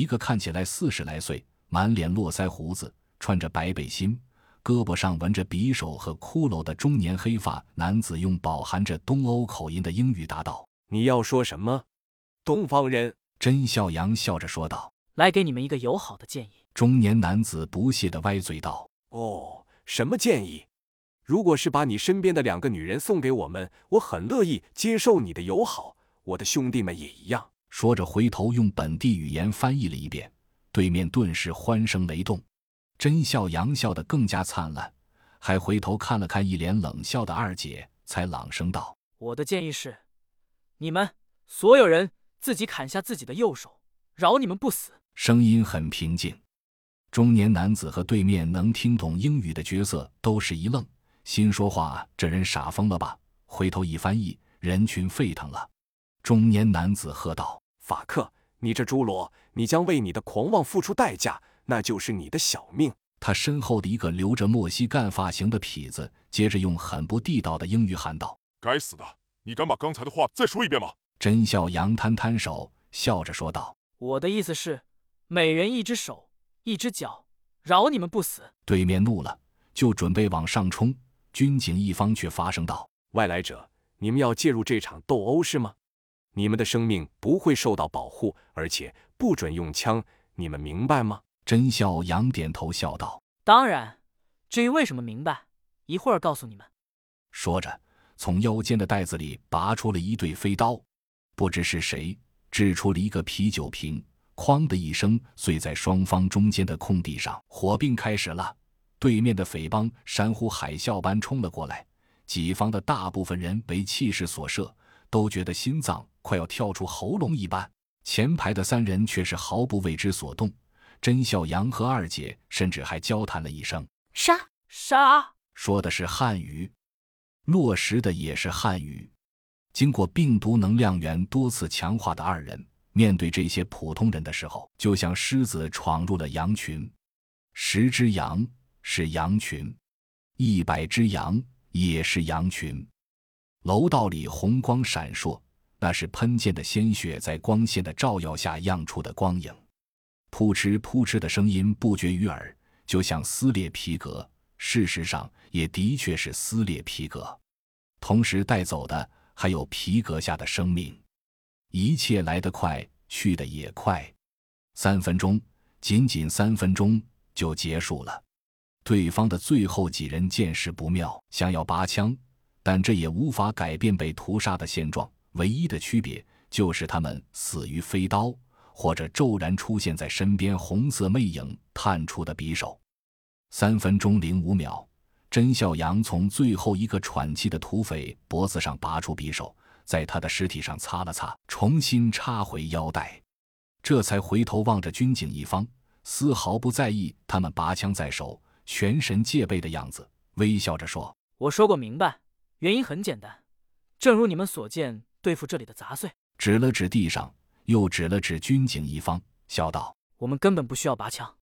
一个看起来四十来岁，满脸络腮胡子，穿着白背心，胳膊上纹着匕首和骷髅的中年黑发男子，用饱含着东欧口音的英语答道：“你要说什么？东方人。”甄笑阳笑着说道：“来给你们一个友好的建议。”中年男子不屑地歪嘴道：“哦，什么建议？如果是把你身边的两个女人送给我们，我很乐意接受你的友好。我的兄弟们也一样。”说着，回头用本地语言翻译了一遍，对面顿时欢声雷动。真笑阳笑得更加灿烂，还回头看了看一脸冷笑的二姐，才朗声道：“我的建议是，你们所有人。”自己砍下自己的右手，饶你们不死。声音很平静。中年男子和对面能听懂英语的角色都是一愣，心说话这人傻疯了吧？回头一翻译，人群沸腾了。中年男子喝道：“法克，你这侏罗，你将为你的狂妄付出代价，那就是你的小命。”他身后的一个留着莫西干发型的痞子，接着用很不地道的英语喊道：“该死的，你敢把刚才的话再说一遍吗？”真笑杨摊摊手，笑着说道：“我的意思是，每人一只手，一只脚，饶你们不死。”对面怒了，就准备往上冲。军警一方却发声道：“外来者，你们要介入这场斗殴是吗？你们的生命不会受到保护，而且不准用枪，你们明白吗？”甄笑阳点头笑道：“当然。至于为什么明白，一会儿告诉你们。”说着，从腰间的袋子里拔出了一对飞刀。不知是谁掷出了一个啤酒瓶，哐的一声碎在双方中间的空地上。火并开始了，对面的匪帮山呼海啸般冲了过来，己方的大部分人为气势所慑，都觉得心脏快要跳出喉咙一般。前排的三人却是毫不为之所动。甄笑阳和二姐甚至还交谈了一声：“杀杀”，说的是汉语，落实的也是汉语。经过病毒能量源多次强化的二人，面对这些普通人的时候，就像狮子闯入了羊群。十只羊是羊群，一百只羊也是羊群。楼道里红光闪烁，那是喷溅的鲜血在光线的照耀下漾出的光影。扑哧扑哧的声音不绝于耳，就像撕裂皮革。事实上，也的确是撕裂皮革，同时带走的。还有皮革下的生命，一切来得快，去得也快。三分钟，仅仅三分钟就结束了。对方的最后几人见势不妙，想要拔枪，但这也无法改变被屠杀的现状。唯一的区别就是他们死于飞刀，或者骤然出现在身边红色魅影探出的匕首。三分钟零五秒。甄笑阳从最后一个喘气的土匪脖子上拔出匕首，在他的尸体上擦了擦，重新插回腰带，这才回头望着军警一方，丝毫不在意他们拔枪在手、全神戒备的样子，微笑着说：“我说过明白，原因很简单，正如你们所见，对付这里的杂碎。”指了指地上，又指了指军警一方，笑道：“我们根本不需要拔枪。”